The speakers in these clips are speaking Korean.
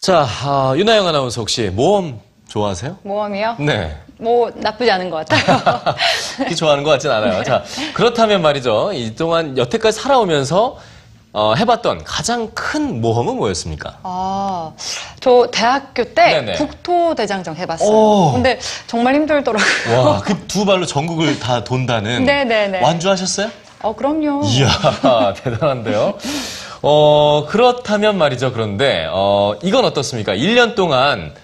자, 아, 유나영 아나운서 혹시 모험 좋아하세요? 모험이요? 네. 뭐 나쁘지 않은 것 같아요. 좋아하는 것 같진 않아요. 자, 그렇다면 말이죠. 이 동안 여태까지 살아오면서 어, 해봤던 가장 큰 모험은 뭐였습니까? 아, 저 대학교 때 네네. 국토대장정 해봤어요. 오. 근데 정말 힘들더라고요. 와, 그 두 발로 전국을 다 돈다는. 네네네. 완주하셨어요? 어, 그럼요. 이야, 대단한데요. 어, 그렇다면 말이죠. 그런데, 어, 이건 어떻습니까? 1년 동안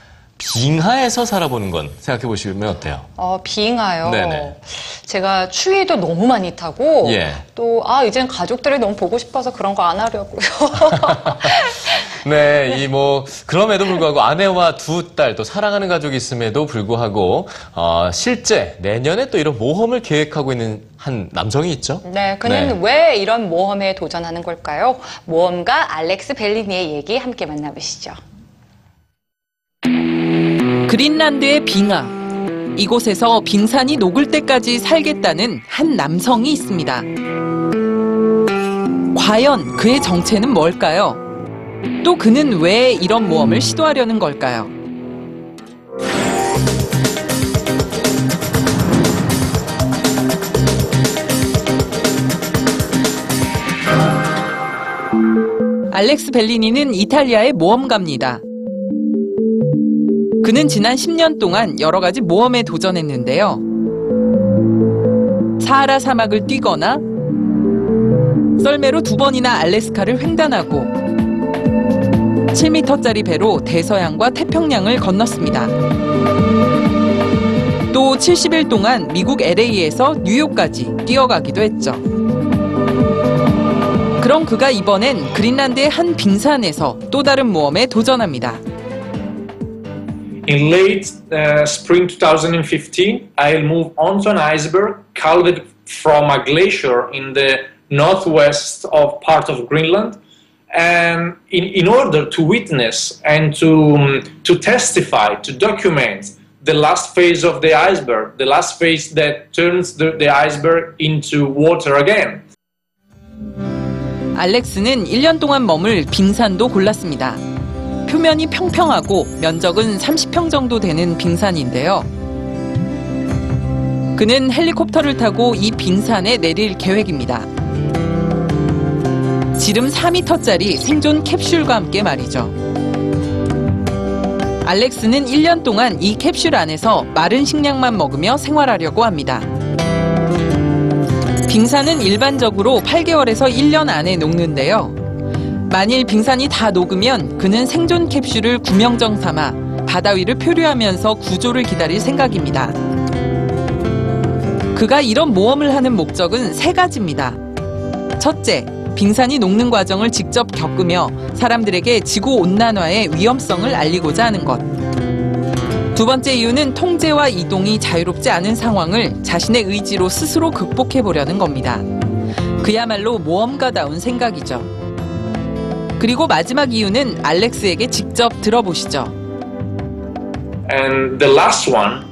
빙하에서 살아보는 건 생각해 보시면 어때요? 어, 빙하요. 네네. 제가 추위도 너무 많이 타고 예. 또 아, 이젠 가족들이 너무 보고 싶어서 그런 거 안 하려고요. 네, 이 뭐, 그럼에도 불구하고 아내와 두 딸, 또 사랑하는 가족이 있음에도 불구하고, 어, 실제 내년에 또 이런 모험을 계획하고 있는 한 남성이 있죠? 네, 그는 왜 이런 모험에 도전하는 걸까요? 모험가 알렉스 벨리니의 얘기 함께 만나보시죠. 그린란드의 빙하. 이곳에서 빙산이 녹을 때까지 살겠다는 한 남성이 있습니다. 과연 그의 정체는 뭘까요? 또 그는 왜 이런 모험을 시도하려는 걸까요? 알렉스 벨리니는 이탈리아의 모험가입니다. 그는 지난 10년 동안 여러 가지 모험에 도전했는데요. 사하라 사막을 뛰거나 썰매로 두 번이나 알래스카를 횡단하고 7m짜리 배로 대서양과 태평양을 건넜습니다. 또 70일 동안 미국 LA에서 뉴욕까지 뛰어가기도 했죠. 그럼 그가 이번엔 그린란드의 한 빙산에서 또 다른 모험에 도전합니다. In late uh, spring 2015, I'll move onto an iceberg calved from a glacier in the northwest of part of Greenland. And in, in order to witness and to, um, to testify, to document the last phase of the iceberg, the last phase that turns the, the iceberg into water again. 알렉스는 1년 동안 머물 빙산도 골랐습니다. 표면이 평평하고 면적은 30평 정도 되는 빙산인데요. 그는 헬리콥터를 타고 이 빙산에 내릴 계획입니다. 지름 4m짜리 생존 캡슐과 함께 말이죠. 알렉스는 1년 동안 이 캡슐 안에서 마른 식량만 먹으며 생활하려고 합니다. 빙산은 일반적으로 8개월에서 1년 안에 녹는데요. 만일 빙산이 다 녹으면 그는 생존 캡슐을 구명정 삼아 바다 위를 표류하면서 구조를 기다릴 생각입니다. 그가 이런 모험을 하는 목적은 세 가지입니다. 첫째, 빙산이 녹는 과정을 직접 겪으며 사람들에게 지구 온난화의 위험성을 알리고자 하는 것. 두 번째 이유는 통제와 이동이 자유롭지 않은 상황을 자신의 의지로 스스로 극복해 보려는 겁니다. 그야말로 모험가다운 생각이죠. 그리고 마지막 이유는 알렉스에게 직접 들어보시죠. And the last one,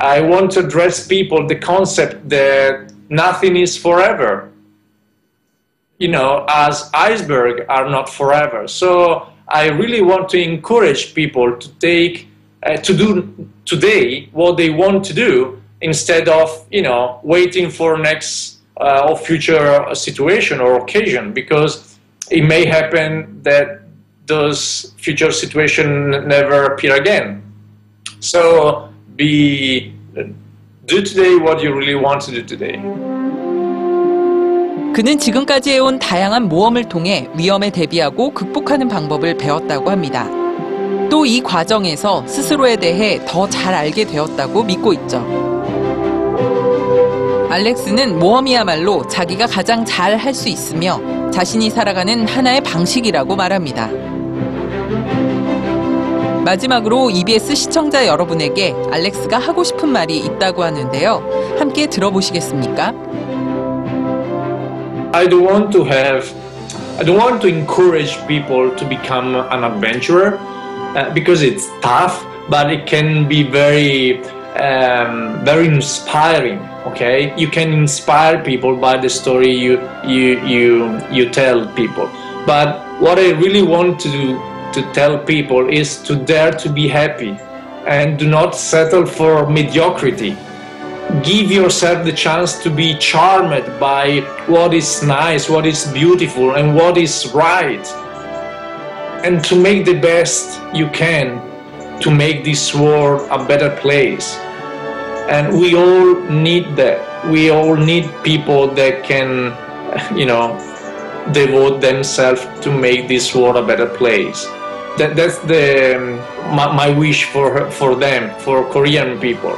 I want to address people the concept that nothing is forever. You know, as iceberg are not forever. So I really want to encourage people to take, uh, to do today what they want to do instead of, you know, waiting for next uh, or future situation or occasion because it may happen that those future situation never appear again. So be do today what you really want to do today. 그는 지금까지 해온 다양한 모험을 통해 위험에 대비하고 극복하는 방법을 배웠다고 합니다. 또 이 과정에서 스스로에 대해 더 잘 알게 되었다고 믿고 있죠. 알렉스는 모험이야말로 자기가 가장 잘 할 수 있으며 자신이 살아가는 하나의 방식이라고 말합니다. 마지막으로 EBS 시청자 여러분에게 알렉스가 하고 싶은 말이 있다고 하는데요. 함께 들어보시겠습니까? I don't want to have I don't want to encourage people to become an adventurer uh, because it's tough, but it can be very um, very inspiring. Okay, you can inspire people by the story you you you you tell people. But what I really want to do, to tell people is to dare to be happy and do not settle for mediocrity give yourself the chance to be charmed by what is nice, what is beautiful, and what is right. And to make the best you can to make this world a better place. And we all need that. We all need people that can, you know, devote themselves to make this world a better place. That, that's the my, my wish for for them, for Korean people.